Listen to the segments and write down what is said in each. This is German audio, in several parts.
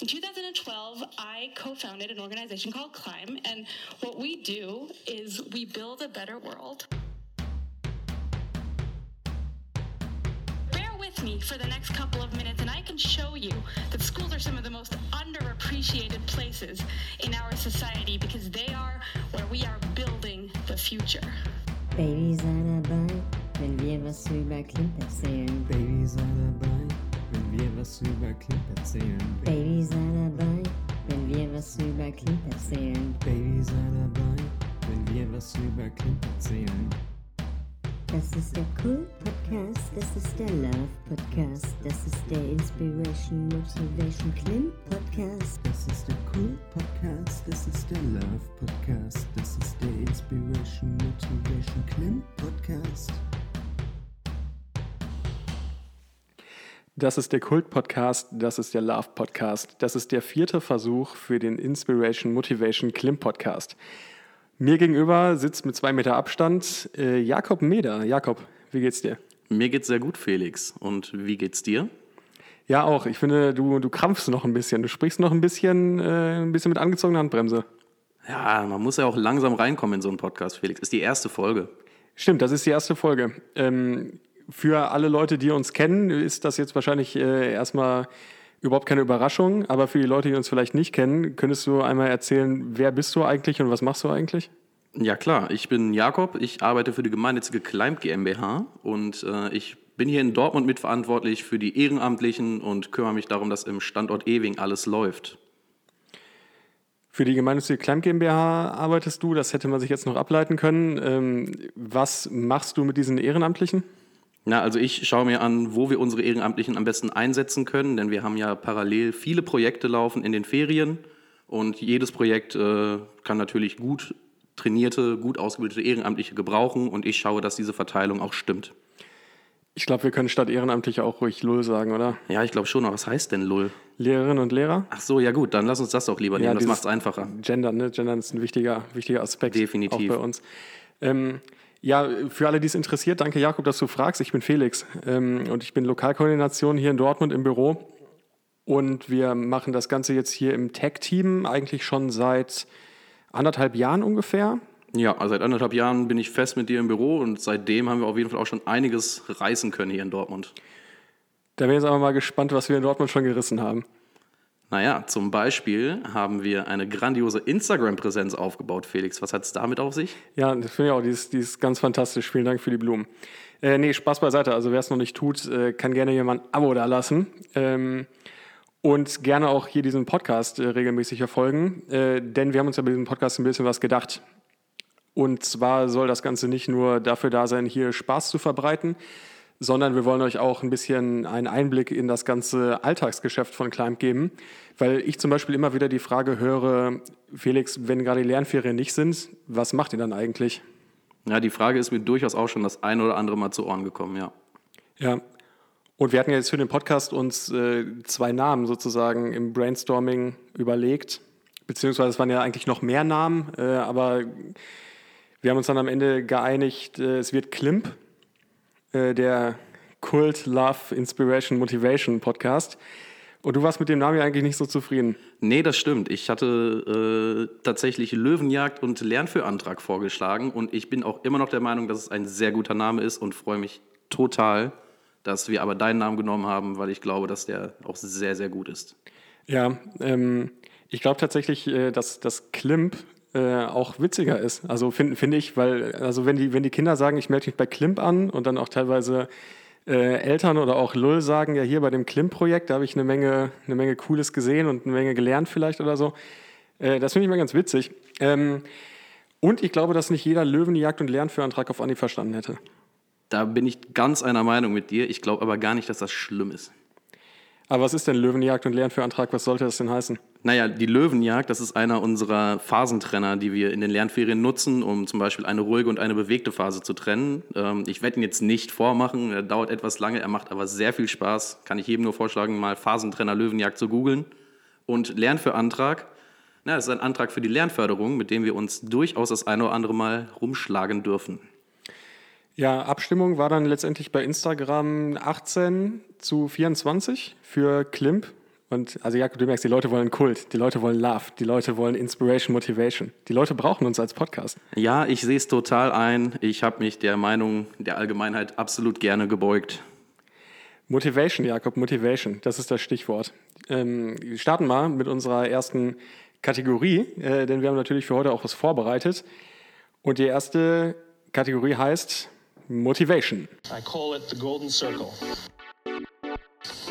In 2012, I co founded an organization called Climb, and what we do is we build a better world. Bear with me for the next couple of minutes, and I can show you that schools are some of the most underappreciated places in our society because they are where we are building the future. Baby, sei dabei, wenn wir was über Klimp erzählen. Baby, sei dabei, wenn wir was über Klimp erzählen. Baby, sei dabei, wenn wir was über Klimp erzählen. Baby, sei dabei, wenn wir was über Klimp erzählen. Das ist der Cool Podcast, das ist der Love Podcast, das ist der Inspiration Motivation Klimp Podcast. Das ist der Cool Podcast, das ist der Love Podcast, das ist der Inspiration Motivation Klim Podcast. Das ist der Kult-Podcast, das ist der Love-Podcast. Das ist der vierte Versuch für den Inspiration Motivation Klim-Podcast. Mir gegenüber sitzt mit zwei Meter Abstand äh, Jakob Meder. Jakob, wie geht's dir? Mir geht's sehr gut, Felix. Und wie geht's dir? Ja, auch. Ich finde, du, du krampfst noch ein bisschen. Du sprichst noch ein bisschen, äh, ein bisschen mit angezogener Handbremse. Ja, man muss ja auch langsam reinkommen in so einen Podcast, Felix. Ist die erste Folge. Stimmt, das ist die erste Folge. Ähm, für alle Leute, die uns kennen, ist das jetzt wahrscheinlich äh, erstmal überhaupt keine Überraschung. Aber für die Leute, die uns vielleicht nicht kennen, könntest du einmal erzählen, wer bist du eigentlich und was machst du eigentlich? Ja, klar. Ich bin Jakob. Ich arbeite für die gemeinnützige Climb GmbH und äh, ich bin hier in Dortmund mitverantwortlich für die Ehrenamtlichen und kümmere mich darum, dass im Standort Ewing alles läuft. Für die gemeinnützige Climb GmbH arbeitest du, das hätte man sich jetzt noch ableiten können. Ähm, was machst du mit diesen Ehrenamtlichen? Na, also ich schaue mir an, wo wir unsere Ehrenamtlichen am besten einsetzen können, denn wir haben ja parallel viele Projekte laufen in den Ferien und jedes Projekt äh, kann natürlich gut trainierte, gut ausgebildete Ehrenamtliche gebrauchen und ich schaue, dass diese Verteilung auch stimmt. Ich glaube, wir können statt Ehrenamtliche auch ruhig Lull sagen, oder? Ja, ich glaube schon, aber was heißt denn Lull? Lehrerinnen und Lehrer? Ach so, ja gut, dann lass uns das doch lieber nehmen, das dieses macht es einfacher. Gender, ne? Gendern ist ein wichtiger, wichtiger Aspekt. Definitiv. Auch bei uns. Ähm, ja, für alle, die es interessiert, danke Jakob, dass du fragst. Ich bin Felix ähm, und ich bin Lokalkoordination hier in Dortmund im Büro. Und wir machen das Ganze jetzt hier im Tech-Team eigentlich schon seit anderthalb Jahren ungefähr. Ja, also seit anderthalb Jahren bin ich fest mit dir im Büro und seitdem haben wir auf jeden Fall auch schon einiges reißen können hier in Dortmund. Da bin ich jetzt aber mal gespannt, was wir in Dortmund schon gerissen haben. Naja, zum Beispiel haben wir eine grandiose Instagram-Präsenz aufgebaut, Felix. Was hat es damit auf sich? Ja, das finde ich auch, die ist, die ist ganz fantastisch. Vielen Dank für die Blumen. Äh, nee, Spaß beiseite. Also wer es noch nicht tut, äh, kann gerne jemand ein Abo da lassen. Ähm, und gerne auch hier diesen Podcast äh, regelmäßig verfolgen. Äh, denn wir haben uns ja bei diesem Podcast ein bisschen was gedacht. Und zwar soll das Ganze nicht nur dafür da sein, hier Spaß zu verbreiten, sondern wir wollen euch auch ein bisschen einen Einblick in das ganze Alltagsgeschäft von Climb geben. Weil ich zum Beispiel immer wieder die Frage höre, Felix, wenn gerade die Lernferien nicht sind, was macht ihr dann eigentlich? Ja, die Frage ist mir durchaus auch schon das ein oder andere Mal zu Ohren gekommen, ja. Ja. Und wir hatten ja jetzt für den Podcast uns äh, zwei Namen sozusagen im Brainstorming überlegt. Beziehungsweise es waren ja eigentlich noch mehr Namen, äh, aber wir haben uns dann am Ende geeinigt, äh, es wird Klimp, äh, der Kult Love Inspiration Motivation Podcast. Und du warst mit dem Namen ja eigentlich nicht so zufrieden. Nee, das stimmt. Ich hatte äh, tatsächlich Löwenjagd und Lernführantrag vorgeschlagen und ich bin auch immer noch der Meinung, dass es ein sehr guter Name ist und freue mich total, dass wir aber deinen Namen genommen haben, weil ich glaube, dass der auch sehr, sehr gut ist. Ja, ähm, ich glaube tatsächlich, äh, dass das Klimp äh, auch witziger ist. Also finde find ich, weil, also wenn die, wenn die Kinder sagen, ich melde mich bei Klimp an und dann auch teilweise äh, Eltern oder auch Lull sagen, ja hier bei dem Klimp-Projekt, da habe ich eine Menge, eine Menge Cooles gesehen und eine Menge gelernt vielleicht oder so. Äh, das finde ich mal ganz witzig. Ähm, und ich glaube, dass nicht jeder Löwenjagd und Lernführantrag auf Anhieb verstanden hätte. Da bin ich ganz einer Meinung mit dir. Ich glaube aber gar nicht, dass das schlimm ist. Aber was ist denn Löwenjagd und Lernführantrag? Was sollte das denn heißen? Naja, die Löwenjagd, das ist einer unserer Phasentrenner, die wir in den Lernferien nutzen, um zum Beispiel eine ruhige und eine bewegte Phase zu trennen. Ähm, ich werde ihn jetzt nicht vormachen, er dauert etwas lange, er macht aber sehr viel Spaß. Kann ich jedem nur vorschlagen, mal Phasentrenner Löwenjagd zu googeln. Und Lernführantrag, na, das ist ein Antrag für die Lernförderung, mit dem wir uns durchaus das eine oder andere Mal rumschlagen dürfen. Ja, Abstimmung war dann letztendlich bei Instagram 18 zu 24 für Klimp. Und also Jakob, du merkst, die Leute wollen Kult, die Leute wollen Love, die Leute wollen Inspiration, Motivation. Die Leute brauchen uns als Podcast. Ja, ich sehe es total ein. Ich habe mich der Meinung der Allgemeinheit absolut gerne gebeugt. Motivation, Jakob, Motivation, das ist das Stichwort. Ähm, wir starten mal mit unserer ersten Kategorie, äh, denn wir haben natürlich für heute auch was vorbereitet. Und die erste Kategorie heißt Motivation. I call it the golden circle.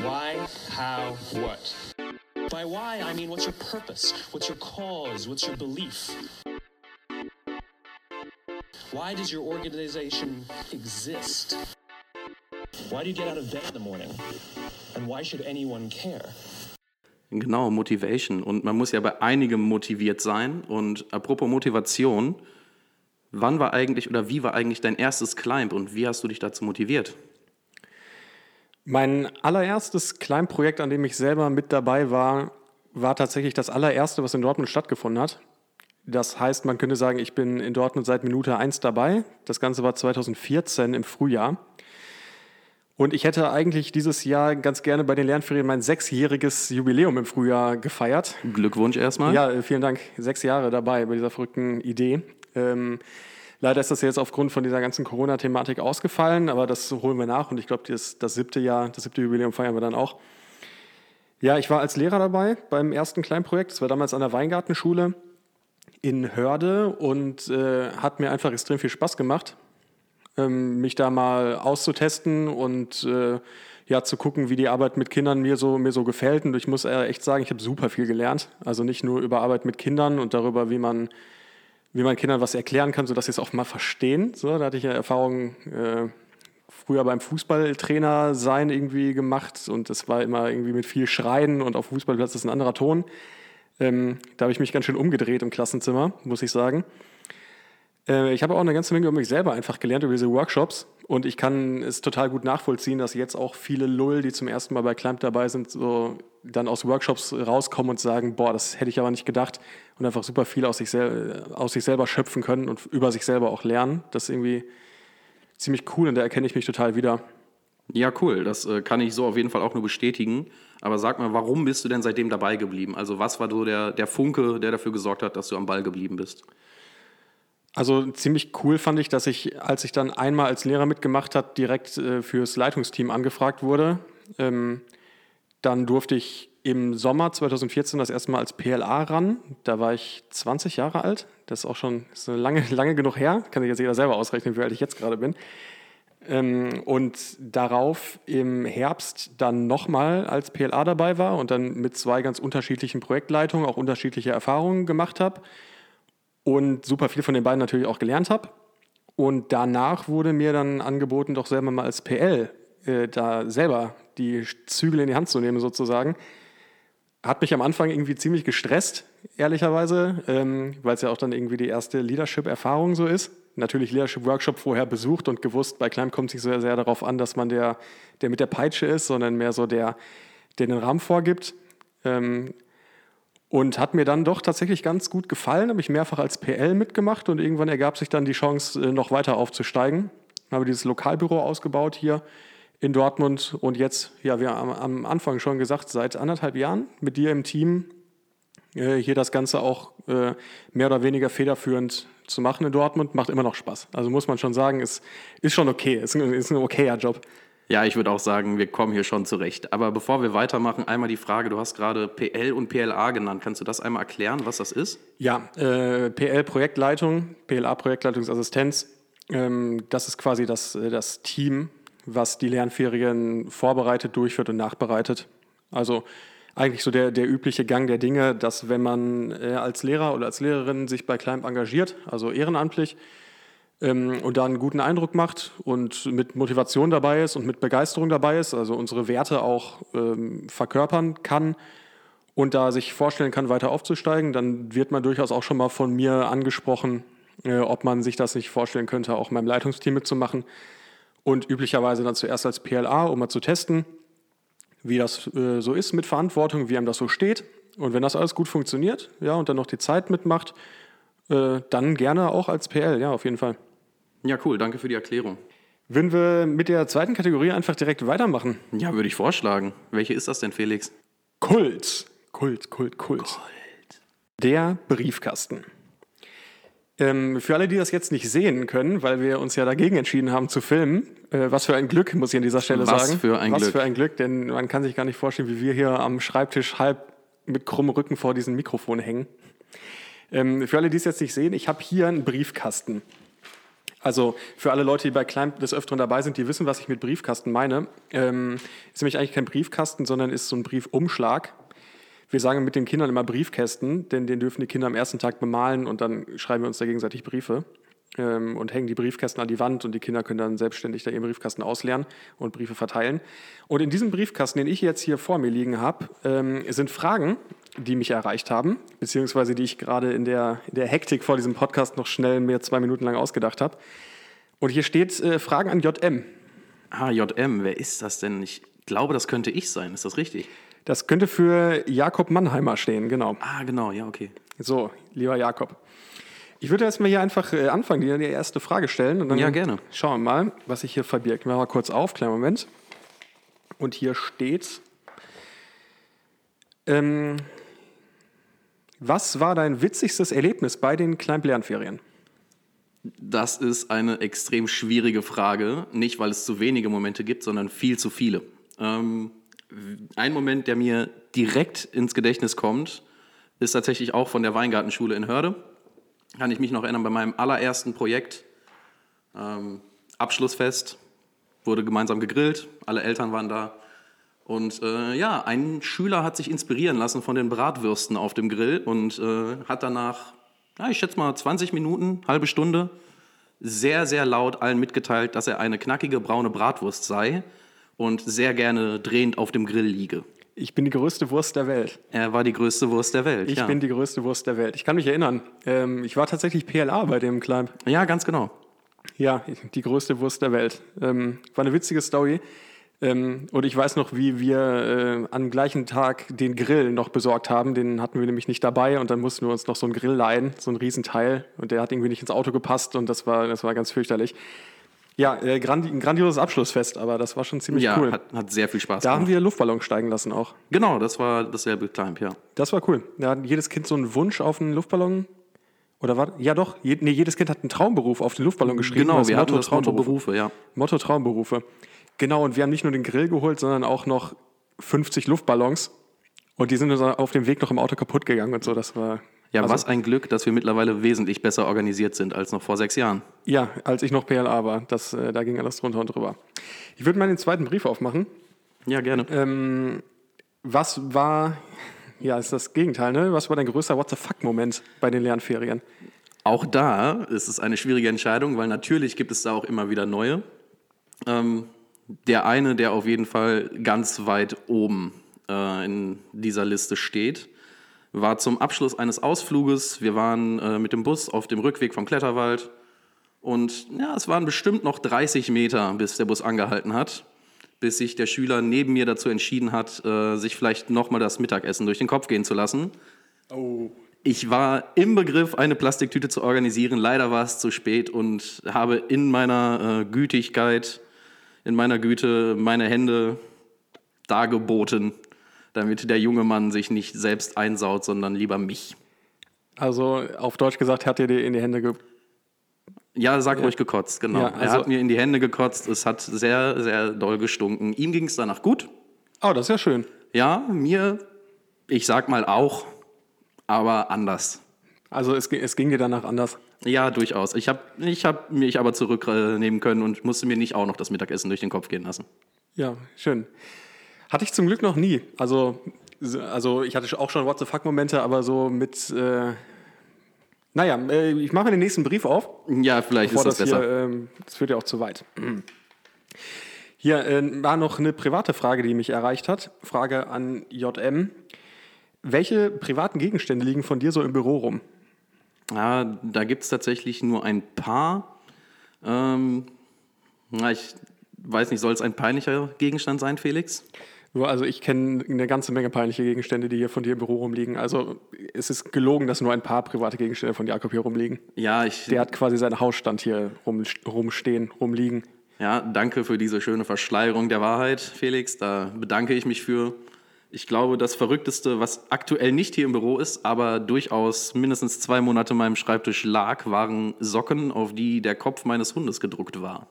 Why, how, what? By why, I mean what's your purpose? What's your cause? What's your belief? Why does your organization exist? Why do you get out of bed in the morning? And why should anyone care? Genau, Motivation. Und man muss ja bei einigem motiviert sein. Und apropos Motivation, wann war eigentlich oder wie war eigentlich dein erstes Climb und wie hast du dich dazu motiviert? Mein allererstes Kleinprojekt, an dem ich selber mit dabei war, war tatsächlich das allererste, was in Dortmund stattgefunden hat. Das heißt, man könnte sagen, ich bin in Dortmund seit Minute 1 dabei. Das Ganze war 2014 im Frühjahr. Und ich hätte eigentlich dieses Jahr ganz gerne bei den Lernferien mein sechsjähriges Jubiläum im Frühjahr gefeiert. Glückwunsch erstmal. Ja, vielen Dank. Sechs Jahre dabei bei dieser verrückten Idee. Ähm, leider ist das jetzt aufgrund von dieser ganzen Corona-Thematik ausgefallen, aber das holen wir nach und ich glaube, das, das siebte Jahr, das siebte Jubiläum feiern wir dann auch. Ja, ich war als Lehrer dabei beim ersten Kleinprojekt. Das war damals an der Weingartenschule in Hörde und äh, hat mir einfach extrem viel Spaß gemacht ähm, mich da mal auszutesten und äh, ja, zu gucken, wie die Arbeit mit Kindern mir so, mir so gefällt. Und ich muss echt sagen, ich habe super viel gelernt. Also nicht nur über Arbeit mit Kindern und darüber, wie man, wie man Kindern was erklären kann, sodass sie es auch mal verstehen. So, da hatte ich ja Erfahrungen äh, früher beim Fußballtrainer sein irgendwie gemacht und das war immer irgendwie mit viel Schreien und auf Fußballplatz ist ein anderer Ton. Ähm, da habe ich mich ganz schön umgedreht im Klassenzimmer, muss ich sagen. Äh, ich habe auch eine ganze Menge über mich selber einfach gelernt, über diese Workshops. Und ich kann es total gut nachvollziehen, dass jetzt auch viele Lull, die zum ersten Mal bei Climb dabei sind, so dann aus Workshops rauskommen und sagen, boah, das hätte ich aber nicht gedacht. Und einfach super viel aus sich, aus sich selber schöpfen können und über sich selber auch lernen. Das ist irgendwie ziemlich cool und da erkenne ich mich total wieder. Ja, cool. Das äh, kann ich so auf jeden Fall auch nur bestätigen. Aber sag mal, warum bist du denn seitdem dabei geblieben? Also was war so der, der Funke, der dafür gesorgt hat, dass du am Ball geblieben bist? Also ziemlich cool fand ich, dass ich, als ich dann einmal als Lehrer mitgemacht habe, direkt äh, fürs Leitungsteam angefragt wurde. Ähm, dann durfte ich im Sommer 2014 das erste Mal als PLA ran. Da war ich 20 Jahre alt. Das ist auch schon ist lange, lange genug her. Kann sich jetzt jeder selber ausrechnen, wie alt ich jetzt gerade bin. Ähm, und darauf im Herbst dann nochmal als PLA dabei war und dann mit zwei ganz unterschiedlichen Projektleitungen auch unterschiedliche Erfahrungen gemacht habe und super viel von den beiden natürlich auch gelernt habe. Und danach wurde mir dann angeboten, doch selber mal als PL äh, da selber die Zügel in die Hand zu nehmen, sozusagen. Hat mich am Anfang irgendwie ziemlich gestresst, ehrlicherweise, ähm, weil es ja auch dann irgendwie die erste Leadership-Erfahrung so ist. Natürlich Leadership-Workshop vorher besucht und gewusst, bei Climb kommt es nicht so sehr darauf an, dass man der, der mit der Peitsche ist, sondern mehr so der, der den Rahmen vorgibt. Ähm, und hat mir dann doch tatsächlich ganz gut gefallen, habe ich mehrfach als PL mitgemacht und irgendwann ergab sich dann die Chance, äh, noch weiter aufzusteigen. Habe dieses Lokalbüro ausgebaut hier in Dortmund und jetzt, ja, wir haben am Anfang schon gesagt, seit anderthalb Jahren mit dir im Team äh, hier das Ganze auch äh, mehr oder weniger federführend zu machen in Dortmund, macht immer noch Spaß. Also muss man schon sagen, ist, ist schon okay, ein, ist ein okayer Job. Ja, ich würde auch sagen, wir kommen hier schon zurecht. Aber bevor wir weitermachen, einmal die Frage, du hast gerade PL und PLA genannt. Kannst du das einmal erklären, was das ist? Ja, äh, PL Projektleitung, PLA Projektleitungsassistenz. Ähm, das ist quasi das, äh, das Team, was die Lernferien vorbereitet, durchführt und nachbereitet. Also eigentlich so der, der übliche Gang der Dinge, dass wenn man äh, als Lehrer oder als Lehrerin sich bei Climb engagiert, also ehrenamtlich, ähm, und da einen guten Eindruck macht und mit Motivation dabei ist und mit Begeisterung dabei ist, also unsere Werte auch ähm, verkörpern kann und da sich vorstellen kann, weiter aufzusteigen, dann wird man durchaus auch schon mal von mir angesprochen, äh, ob man sich das nicht vorstellen könnte, auch in meinem Leitungsteam mitzumachen. Und üblicherweise dann zuerst als PLA, um mal zu testen, wie das äh, so ist mit Verantwortung, wie einem das so steht. Und wenn das alles gut funktioniert, ja, und dann noch die Zeit mitmacht, äh, dann gerne auch als PL, ja, auf jeden Fall. Ja, cool, danke für die Erklärung. Würden wir mit der zweiten Kategorie einfach direkt weitermachen? Ja, würde ich vorschlagen. Welche ist das denn, Felix? Kult. Kult, Kult, Kult. Der Briefkasten. Ähm, für alle, die das jetzt nicht sehen können, weil wir uns ja dagegen entschieden haben zu filmen, äh, was für ein Glück, muss ich an dieser Stelle Was sagen. für ein was Glück. für ein Glück, denn man kann sich gar nicht vorstellen, wie wir hier am Schreibtisch halb mit krummem Rücken vor diesem Mikrofon hängen. Ähm, für alle, die es jetzt nicht sehen, ich habe hier einen Briefkasten. Also für alle Leute, die bei Klein des Öfteren dabei sind, die wissen, was ich mit Briefkasten meine. Ähm, ist nämlich eigentlich kein Briefkasten, sondern ist so ein Briefumschlag. Wir sagen mit den Kindern immer Briefkästen, denn den dürfen die Kinder am ersten Tag bemalen und dann schreiben wir uns da gegenseitig Briefe ähm, und hängen die Briefkästen an die Wand und die Kinder können dann selbstständig da ihren Briefkasten ausleeren und Briefe verteilen. Und in diesem Briefkasten, den ich jetzt hier vor mir liegen habe, ähm, sind Fragen, die mich erreicht haben, beziehungsweise die ich gerade in der, in der Hektik vor diesem Podcast noch schnell mir zwei Minuten lang ausgedacht habe. Und hier steht äh, Fragen an JM. Ah, JM, wer ist das denn? Ich glaube, das könnte ich sein. Ist das richtig? Das könnte für Jakob Mannheimer stehen, genau. Ah, genau, ja, okay. So, lieber Jakob. Ich würde erstmal hier einfach äh, anfangen, dir die erste Frage stellen. Und dann Ja, gerne. Schauen wir mal, was sich hier verbirgt. Machen wir mal kurz auf, kleinen Moment. Und hier steht, ähm, was war dein witzigstes Erlebnis bei den Kleinlernferien? Das ist eine extrem schwierige Frage. Nicht, weil es zu wenige Momente gibt, sondern viel zu viele. Ähm, ein Moment, der mir direkt ins Gedächtnis kommt, ist tatsächlich auch von der Weingartenschule in Hörde. Kann ich mich noch erinnern, bei meinem allerersten Projekt, ähm, Abschlussfest, wurde gemeinsam gegrillt, alle Eltern waren da. Und äh, ja, ein Schüler hat sich inspirieren lassen von den Bratwürsten auf dem Grill und äh, hat danach, ja, ich schätze mal 20 Minuten, halbe Stunde, sehr, sehr laut allen mitgeteilt, dass er eine knackige braune Bratwurst sei und sehr gerne drehend auf dem Grill liege. Ich bin die größte Wurst der Welt. Er war die größte Wurst der Welt. Ich ja. bin die größte Wurst der Welt. Ich kann mich erinnern, ähm, ich war tatsächlich PLA bei dem Climb. ja, ganz genau. Ja, die größte Wurst der Welt. Ähm, war eine witzige Story. Ähm, und ich weiß noch, wie wir äh, am gleichen Tag den Grill noch besorgt haben. Den hatten wir nämlich nicht dabei und dann mussten wir uns noch so einen Grill leihen, so ein Riesenteil. Und der hat irgendwie nicht ins Auto gepasst und das war, das war ganz fürchterlich. Ja, äh, grandi ein grandioses Abschlussfest, aber das war schon ziemlich Ja, cool. hat, hat sehr viel Spaß da haben gemacht. wir Luftballon steigen lassen auch. Genau, das war dasselbe Climb, ja. Das war cool. Da hat jedes Kind so einen Wunsch auf einen Luftballon. Oder war, ja doch, je, nee, jedes Kind hat einen Traumberuf auf den Luftballon geschrieben. Genau, wir hatten Motto das Motto Traumberufe. Berufe, ja. Motto Traumberufe. Genau, und wir haben nicht nur den Grill geholt, sondern auch noch 50 Luftballons. Und die sind uns auf dem Weg noch im Auto kaputt gegangen und so. Das war. Ja, also, was ein Glück, dass wir mittlerweile wesentlich besser organisiert sind als noch vor sechs Jahren. Ja, als ich noch PLA war. Das, äh, da ging alles drunter und drüber. Ich würde mal den zweiten Brief aufmachen. Ja, gerne. Ähm, was war. Ja, ist das Gegenteil, ne? Was war dein größter What the fuck-Moment bei den Lernferien? Auch da ist es eine schwierige Entscheidung, weil natürlich gibt es da auch immer wieder neue. Ähm, der eine, der auf jeden Fall ganz weit oben äh, in dieser Liste steht, war zum Abschluss eines Ausfluges. Wir waren äh, mit dem Bus auf dem Rückweg vom Kletterwald und ja, es waren bestimmt noch 30 Meter, bis der Bus angehalten hat, bis sich der Schüler neben mir dazu entschieden hat, äh, sich vielleicht nochmal das Mittagessen durch den Kopf gehen zu lassen. Ich war im Begriff, eine Plastiktüte zu organisieren. Leider war es zu spät und habe in meiner äh, Gütigkeit, in meiner Güte meine Hände dargeboten, damit der junge Mann sich nicht selbst einsaut, sondern lieber mich. Also auf Deutsch gesagt, hat er dir in die Hände ge Ja, sag ruhig gekotzt, genau. Ja, er also- hat mir in die Hände gekotzt. Es hat sehr, sehr doll gestunken. Ihm ging es danach gut. Oh, das ist ja schön. Ja, mir, ich sag mal auch, aber anders. Also es, es ging dir danach anders. Ja, durchaus. Ich habe ich hab mich aber zurücknehmen können und musste mir nicht auch noch das Mittagessen durch den Kopf gehen lassen. Ja, schön. Hatte ich zum Glück noch nie. Also, so- also ich hatte auch schon What the fuck-Momente, aber so mit. Äh, naja, äh, ich mache mir den nächsten Brief auf. Ja, vielleicht ist das das besser. hier, ähm, das führt ja auch zu weit. Hier äh, war noch eine private Frage, die mich erreicht hat. Frage an JM. Welche privaten Gegenstände liegen von dir so im Büro rum? Ja, da gibt es tatsächlich nur ein paar. Ähm, na, ich weiß nicht, soll es ein peinlicher Gegenstand sein, Felix? Nur, Also ich kenne eine ganze Menge peinliche Gegenstände, die hier von dir im Büro rumliegen. Also es ist gelogen, dass nur ein paar private Gegenstände von Jakob hier rumliegen. Ja, ich, Der hat quasi seinen Hausstand hier rum, rumstehen, rumliegen. ja, danke für diese schöne Verschleierung der Wahrheit, Felix. Da bedanke ich mich für. Ich glaube, das Verrückteste, was aktuell nicht hier im Büro ist, aber durchaus mindestens zwei Monate meinem Schreibtisch lag, waren Socken, auf die der Kopf meines Hundes gedruckt war.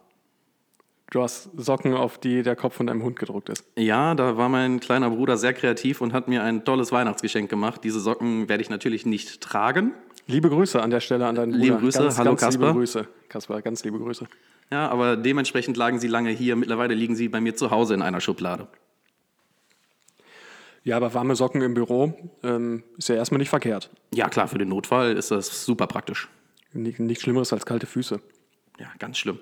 Du hast Socken, auf die der Kopf von deinem Hund gedruckt ist. Ja, da war mein kleiner Bruder sehr kreativ und hat mir ein tolles Weihnachtsgeschenk gemacht. Diese Socken werde ich natürlich nicht tragen. Liebe Grüße an der Stelle an deinen Bruder. Liebe Grüße, ganz, hallo ganz Kasper. Liebe Grüße, Kasper, ganz liebe Grüße. Ja, aber dementsprechend lagen sie lange hier. Mittlerweile liegen sie bei mir zu Hause in einer Schublade. Ja, aber warme Socken im Büro ähm, ist ja erstmal nicht verkehrt. Ja, klar, für den Notfall ist das super praktisch. Nicht, nichts Schlimmeres als kalte Füße. Ja, ganz schlimm.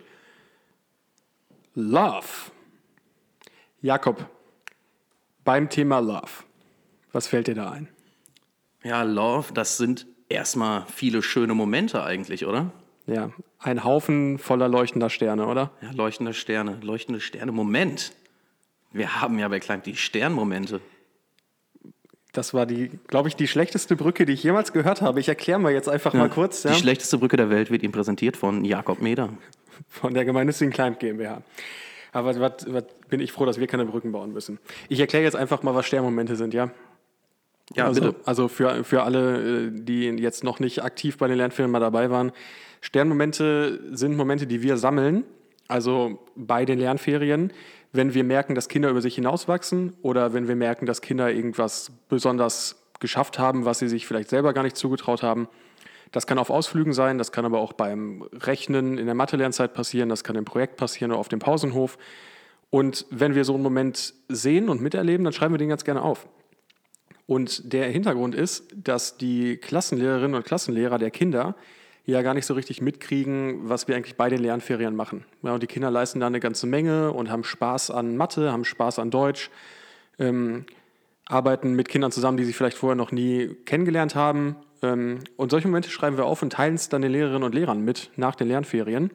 Love. Jakob, beim Thema Love, was fällt dir da ein? Ja, Love, das sind erstmal viele schöne Momente eigentlich, oder? Ja, ein Haufen voller leuchtender Sterne, oder? Ja, leuchtende Sterne, leuchtende Sterne. Moment. Wir haben ja bei Klein die Sternmomente. Das war die, glaube ich, die schlechteste Brücke, die ich jemals gehört habe. Ich erkläre mal jetzt einfach mal kurz. Die Ja, schlechteste Brücke der Welt wird Ihnen präsentiert von Jakob Meder. von der gemeinnützigen Climb GmbH. Aber was, was bin ich froh, dass wir keine Brücken bauen müssen. Ich erkläre jetzt einfach mal, was Sternmomente sind, ja? Ja, also, bitte. Also für, für alle, äh, die jetzt noch nicht aktiv bei den Lernfilmen mal dabei waren. Sternmomente sind Momente, die wir sammeln, also bei den Lernferien, wenn wir merken, dass Kinder über sich hinauswachsen oder wenn wir merken, dass Kinder irgendwas besonders geschafft haben, was sie sich vielleicht selber gar nicht zugetraut haben. Das kann auf Ausflügen sein, das kann aber auch beim Rechnen in der Mathe-Lernzeit passieren, das kann im Projekt passieren oder auf dem Pausenhof. Und wenn wir so einen Moment sehen und miterleben, dann schreiben wir den ganz gerne auf. Und der Hintergrund ist, dass die Klassenlehrerinnen und Klassenlehrer der Kinder ja gar nicht so richtig mitkriegen, was wir eigentlich bei den Lernferien machen. Ja, und die Kinder leisten da eine ganze Menge und haben Spaß an Mathe, haben Spaß an Deutsch, ähm, arbeiten mit Kindern zusammen, die sie vielleicht vorher noch nie kennengelernt haben. Ähm, und solche Momente schreiben wir auf und teilen es dann den Lehrerinnen und Lehrern mit nach den Lernferien.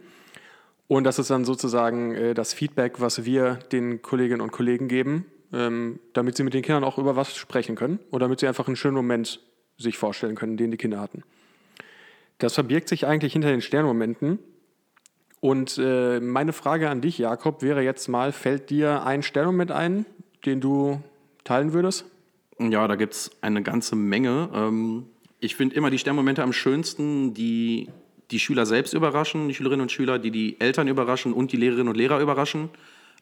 Und das ist dann sozusagen äh, das Feedback, was wir den Kolleginnen und Kollegen geben, ähm, damit sie mit den Kindern auch über was sprechen können oder damit sie einfach einen schönen Moment sich vorstellen können, den die Kinder hatten. Das verbirgt sich eigentlich hinter den Sternmomenten. Und äh, meine Frage an dich, Jakob, wäre jetzt mal, fällt dir ein Sternmoment ein, den du teilen würdest? Ja, da gibt es eine ganze Menge. Ähm, ich finde immer die Sternmomente am schönsten, die die Schüler selbst überraschen, die Schülerinnen und Schüler, die die Eltern überraschen und die Lehrerinnen und Lehrer überraschen,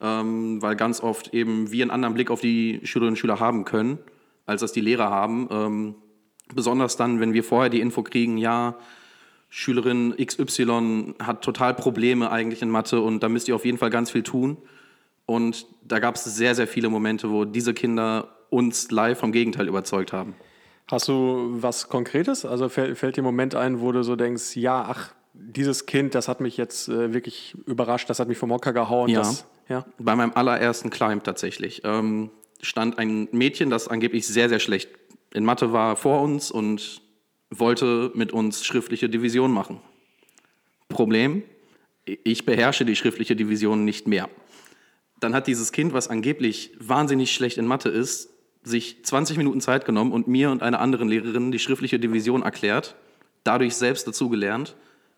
ähm, weil ganz oft eben wir einen anderen Blick auf die Schülerinnen und Schüler haben können, als das die Lehrer haben. Ähm, besonders dann, wenn wir vorher die Info kriegen, ja, Schülerin XY hat total Probleme eigentlich in Mathe und da müsst ihr auf jeden Fall ganz viel tun. Und da gab es sehr, sehr viele Momente, wo diese Kinder uns live vom Gegenteil überzeugt haben. Hast du was Konkretes? Also fällt, fällt dir ein Moment ein, wo du so denkst, ja, ach, dieses Kind, das hat mich jetzt äh, wirklich überrascht, das hat mich vom Hocker gehauen. Ja. Das, ja. Bei meinem allerersten Climb tatsächlich ähm, stand ein Mädchen, das angeblich sehr, sehr schlecht in Mathe war, vor uns und wollte mit uns schriftliche Division machen. Problem, ich beherrsche die schriftliche Division nicht mehr. Dann hat dieses Kind, was angeblich wahnsinnig schlecht in Mathe ist, sich 20 Minuten Zeit genommen und mir und einer anderen Lehrerin die schriftliche Division erklärt, dadurch selbst dazugelernt.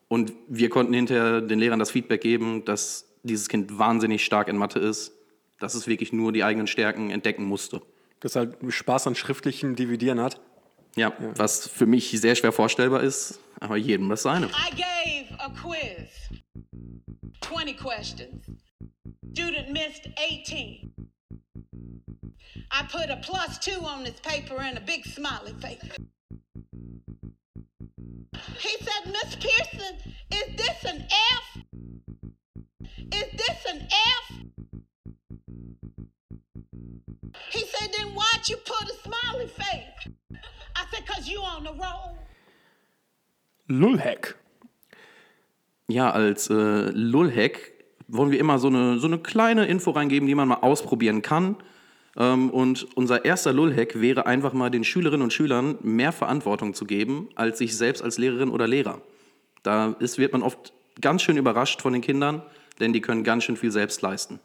Und wir konnten hinterher den Lehrern das Feedback geben, dass dieses Kind wahnsinnig stark in Mathe ist, dass es wirklich nur die eigenen Stärken entdecken musste. Das halt Spaß an schriftlichem Dividieren hat. Ja, was für mich sehr schwer vorstellbar ist, aber jedem das seine. I gave a quiz. 20 questions. Student missed 18. I put a plus two on this paper and a big smiley face. He said, Miss Pearson, is this an F? Is this an F? He said, then why'd you put a smiley face? I said, cause you on the roll. Lulhack. Ja, als äh, Lulhack wollen wir immer so eine, so eine kleine Info reingeben, die man mal ausprobieren kann. Ähm, und unser erster Lulhack wäre einfach mal den Schülerinnen und Schülern mehr Verantwortung zu geben, als sich selbst als Lehrerin oder Lehrer. Da ist, wird man oft ganz schön überrascht von den Kindern, denn die können ganz schön viel selbst leisten.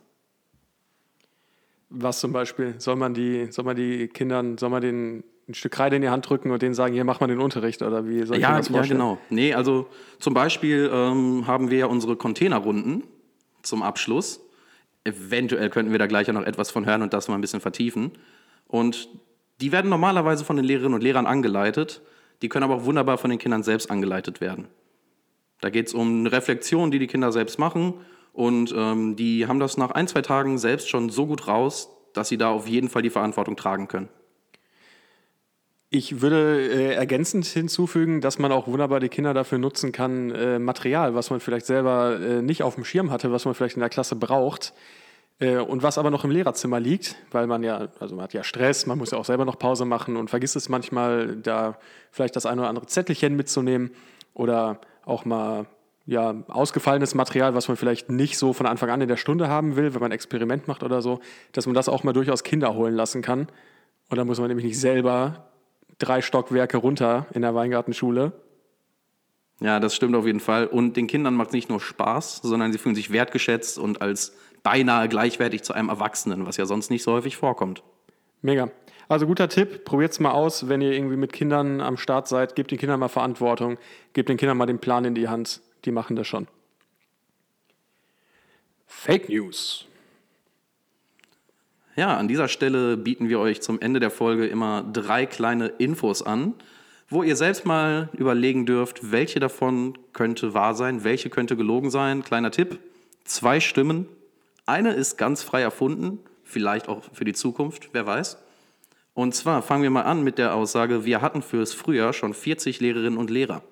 Was zum Beispiel? Soll man die, soll man die Kindern, soll man denen ein Stück Kreide in die Hand drücken und denen sagen, hier mach mal den Unterricht oder wie soll ich mir Ja, das ja, vorstellen? genau. Nee, also zum Beispiel ähm, haben wir ja unsere Containerrunden zum Abschluss. Eventuell könnten wir da gleich ja noch etwas von hören und das mal ein bisschen vertiefen. Und die werden normalerweise von den Lehrerinnen und Lehrern angeleitet, die können aber auch wunderbar von den Kindern selbst angeleitet werden. Da geht es um eine Reflexion, die die Kinder selbst machen und ähm, die haben das nach ein, zwei Tagen selbst schon so gut raus, dass sie da auf jeden Fall die Verantwortung tragen können. Ich würde äh, ergänzend hinzufügen, dass man auch wunderbar die Kinder dafür nutzen kann, äh, Material, was man vielleicht selber äh, nicht auf dem Schirm hatte, was man vielleicht in der Klasse braucht äh, und was aber noch im Lehrerzimmer liegt, weil man ja, also man hat ja Stress, man muss ja auch selber noch Pause machen und vergisst es manchmal, da vielleicht das eine oder andere Zettelchen mitzunehmen oder auch mal ja, ausgefallenes Material, was man vielleicht nicht so von Anfang an in der Stunde haben will, wenn man ein Experiment macht oder so, dass man das auch mal durchaus Kinder holen lassen kann. Und dann muss man nämlich nicht selber drei Stockwerke runter in der Weingartenschule. Ja, das stimmt auf jeden Fall. Und den Kindern macht es nicht nur Spaß, sondern sie fühlen sich wertgeschätzt und als beinahe gleichwertig zu einem Erwachsenen, was ja sonst nicht so häufig vorkommt. Mega. Also guter Tipp, probiert es mal aus, wenn ihr irgendwie mit Kindern am Start seid, gebt den Kindern mal Verantwortung, gebt den Kindern mal den Plan in die Hand, die machen das schon. Fake News. Ja, an dieser Stelle bieten wir euch zum Ende der Folge immer drei kleine Infos an, wo ihr selbst mal überlegen dürft, welche davon könnte wahr sein, welche könnte gelogen sein. Kleiner Tipp, zwei Stimmen. Eine ist ganz frei erfunden, vielleicht auch für die Zukunft, wer weiß. Und zwar fangen wir mal an mit der Aussage, wir hatten fürs Frühjahr schon 40 Lehrerinnen und Lehrer.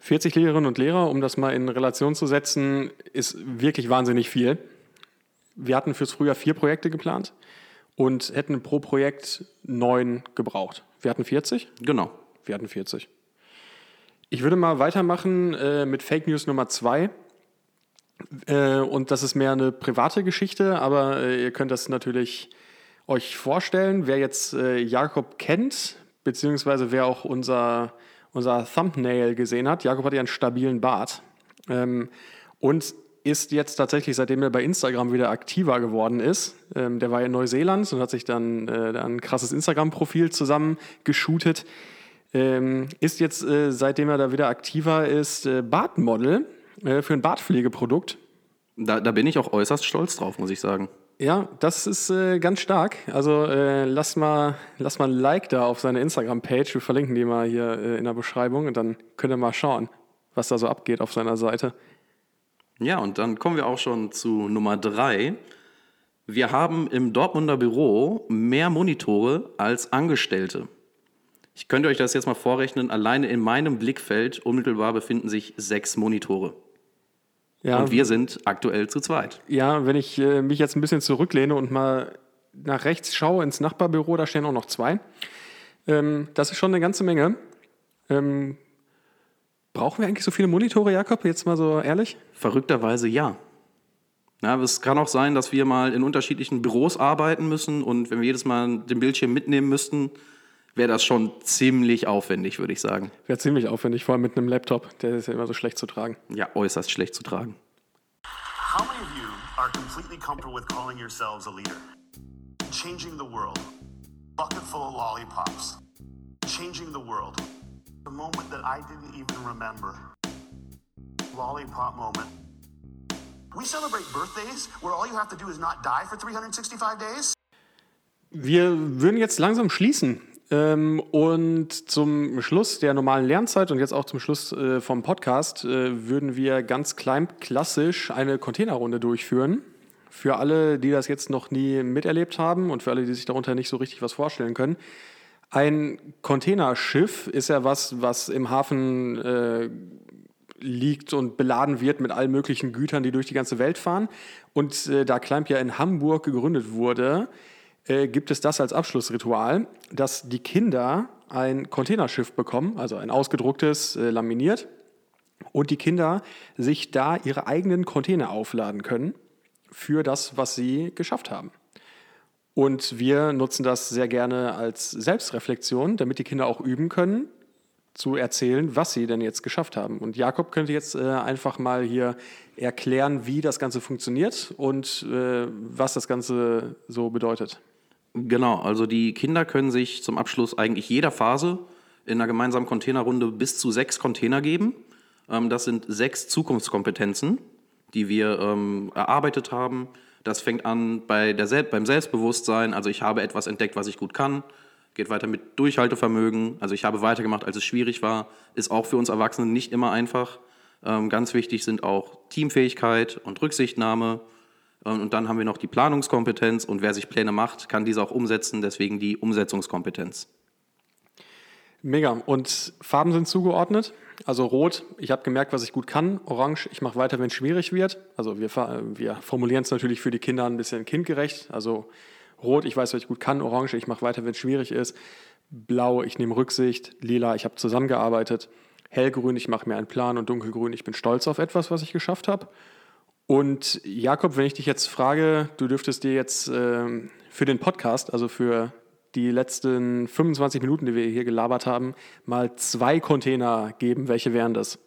40 Lehrerinnen und Lehrer, um das mal in Relation zu setzen, ist wirklich wahnsinnig viel wir hatten fürs Frühjahr vier Projekte geplant und hätten pro Projekt neun gebraucht. Wir hatten 40? Genau. Wir hatten 40. Ich würde mal weitermachen äh, mit Fake News Nummer zwei. Äh, und das ist mehr eine private Geschichte, aber äh, ihr könnt das natürlich euch vorstellen. Wer jetzt äh, Jakob kennt, beziehungsweise wer auch unser, unser Thumbnail gesehen hat, Jakob hat ja einen stabilen Bart. Ähm, und ist jetzt tatsächlich, seitdem er bei Instagram wieder aktiver geworden ist, ähm, der war in Neuseeland und hat sich dann äh, ein krasses Instagram-Profil zusammengeschootet, ähm, ist jetzt, äh, seitdem er da wieder aktiver ist, äh, Bartmodel äh, für ein Bartpflegeprodukt. Da, da, bin ich auch äußerst stolz drauf, muss ich sagen. Ja, das ist äh, ganz stark. Also äh, lass, mal, lass mal ein Like da auf seine Instagram-Page. Wir verlinken die mal hier äh, in der Beschreibung und dann könnt ihr mal schauen, was da so abgeht auf seiner Seite. Ja, und dann kommen wir auch schon zu Nummer drei. Wir haben im Dortmunder Büro mehr Monitore als Angestellte. Ich könnte euch das jetzt mal vorrechnen. Alleine in meinem Blickfeld unmittelbar befinden sich sechs Monitore. Ja, und wir sind aktuell zu zweit. Ja, wenn ich äh, mich jetzt ein bisschen zurücklehne und mal nach rechts schaue ins Nachbarbüro, da stehen auch noch zwei. Ähm, das ist schon eine ganze Menge. Ähm, Brauchen wir eigentlich so viele Monitore, Jakob? Jetzt mal so ehrlich? Verrückterweise ja. Ja, es kann auch sein, dass wir mal in unterschiedlichen Büros arbeiten müssen und wenn wir jedes Mal den Bildschirm mitnehmen müssten, wäre das schon ziemlich aufwendig, würde ich sagen. Wäre ziemlich aufwendig, vor allem mit einem Laptop, der ist ja immer so schlecht zu tragen. Ja, äußerst schlecht zu tragen. How many of you are completely comfortable with calling yourselves a leader? Changing the world. Bucket full of lollipops. Changing the world. The moment that I didn't even remember. Lollipop moment. We celebrate birthdays where all you have to do is not die for 365 days. Wir würden jetzt langsam schließen. Ähm, und zum Schluss der normalen Lernzeit und jetzt auch zum Schluss äh, vom Podcast äh, würden wir ganz klein klassisch eine Containerrunde durchführen. Für alle, die das jetzt noch nie miterlebt haben und für alle, die sich darunter nicht so richtig was vorstellen können. Ein Containerschiff ist ja was, was im Hafen äh, liegt und beladen wird mit allen möglichen Gütern, die durch die ganze Welt fahren. Und äh, da Climb ja in Hamburg gegründet wurde, äh, gibt es das als Abschlussritual, dass die Kinder ein Containerschiff bekommen, also ein ausgedrucktes, äh, laminiert, und die Kinder sich da ihre eigenen Container aufladen können für das, was sie geschafft haben. Und wir nutzen das sehr gerne als Selbstreflexion, damit die Kinder auch üben können, zu erzählen, was sie denn jetzt geschafft haben. Und Jakob könnte jetzt äh, einfach mal hier erklären, wie das Ganze funktioniert und äh, was das Ganze so bedeutet. Genau, also die Kinder können sich zum Abschluss eigentlich jeder Phase in einer gemeinsamen Containerrunde bis zu sechs Container geben. Ähm, das sind sechs Zukunftskompetenzen, die wir ähm, erarbeitet haben Das fängt an bei der Sel beim Selbstbewusstsein. Also ich habe etwas entdeckt, was ich gut kann. Geht weiter mit Durchhaltevermögen. Also ich habe weitergemacht, als es schwierig war. Ist auch für uns Erwachsene nicht immer einfach. Ähm, ganz wichtig sind auch Teamfähigkeit und Rücksichtnahme. Ähm, und dann haben wir noch die Planungskompetenz. Und wer sich Pläne macht, kann diese auch umsetzen. Deswegen die Umsetzungskompetenz. Mega. Und Farben sind zugeordnet. Also rot, ich habe gemerkt, was ich gut kann. Orange, ich mache weiter, wenn es schwierig wird. Also wir, wir formulieren es natürlich für die Kinder ein bisschen kindgerecht. Also rot, ich weiß, was ich gut kann. Orange, ich mache weiter, wenn es schwierig ist. Blau, ich nehme Rücksicht. Lila, ich habe zusammengearbeitet. Hellgrün, ich mache mir einen Plan. Und dunkelgrün, ich bin stolz auf etwas, was ich geschafft habe. Und Jakob, wenn ich dich jetzt frage, du dürftest dir jetzt äh, für den Podcast, also für die letzten 25 Minuten, die wir hier gelabert haben, mal zwei Container geben. Welche wären das?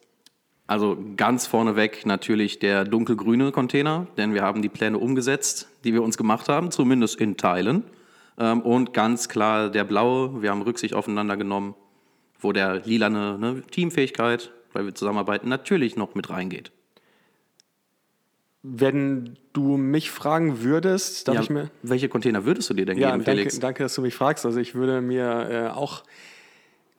Also ganz vorneweg natürlich der dunkelgrüne Container, denn wir haben die Pläne umgesetzt, die wir uns gemacht haben, zumindest in Teilen. Ähm, und ganz klar der blaue, wir haben Rücksicht aufeinander genommen, wo der lilane ne, Teamfähigkeit, weil wir zusammenarbeiten, natürlich noch mit reingeht. Wenn du mich fragen würdest, darf ja, ich mir. Welche Container würdest du dir denn ja, geben, danke, Felix? Danke, dass du mich fragst. Also ich würde mir äh, auch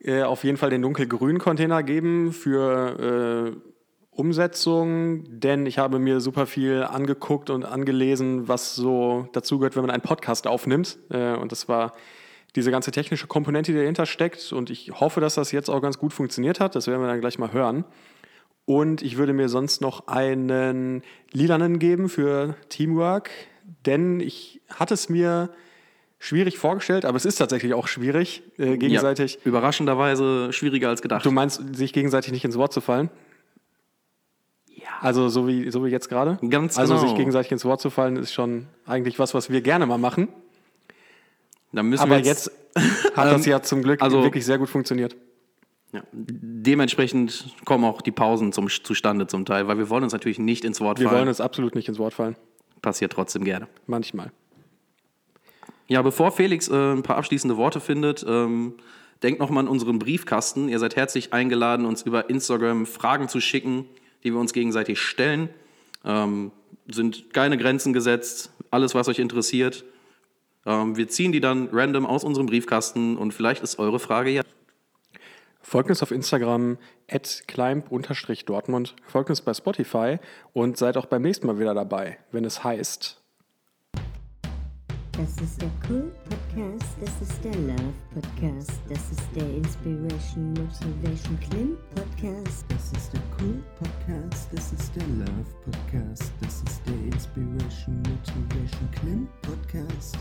äh, auf jeden Fall den dunkelgrünen Container geben für äh, Umsetzung, denn ich habe mir super viel angeguckt und angelesen, was so dazugehört, wenn man einen Podcast aufnimmt. Äh, und das war diese ganze technische Komponente, die dahinter steckt. Und ich hoffe, dass das jetzt auch ganz gut funktioniert hat. Das werden wir dann gleich mal hören. Und ich würde mir sonst noch einen lilanen geben für Teamwork, denn ich hatte es mir schwierig vorgestellt, aber es ist tatsächlich auch schwierig, äh, gegenseitig. Ja, überraschenderweise schwieriger als gedacht. Du meinst, sich gegenseitig nicht ins Wort zu fallen? Ja. Also so wie, so wie jetzt gerade? Ganz also genau. sich gegenseitig ins Wort zu fallen, ist schon eigentlich was, was wir gerne mal machen. Dann müssen aber wir jetzt, hat das ja zum Glück also- wirklich sehr gut funktioniert. Ja. Dementsprechend kommen auch die Pausen zum, zustande zum Teil, weil wir wollen uns natürlich nicht ins Wort Wir fallen. wollen uns absolut nicht ins Wort fallen. Passiert trotzdem gerne. Manchmal. Ja, bevor Felix äh, ein paar abschließende Worte findet, ähm, denkt nochmal an unseren Briefkasten. Ihr seid herzlich eingeladen, uns über Instagram Fragen zu schicken, die wir uns gegenseitig stellen. Ähm, sind keine Grenzen gesetzt, alles, was euch interessiert. Ähm, wir ziehen die dann random aus unserem Briefkasten und vielleicht ist eure Frage ja. Folgt uns auf Instagram at climb-dortmund, folgt uns bei Spotify und seid auch beim nächsten Mal wieder dabei, wenn es heißt Das ist der Cool Podcast, das ist der Love Podcast, das ist der Inspiration Motivation Klim Podcast. Das ist der Cool Podcast, das ist der Love Podcast, das ist der Inspiration Motivation Klim Podcast.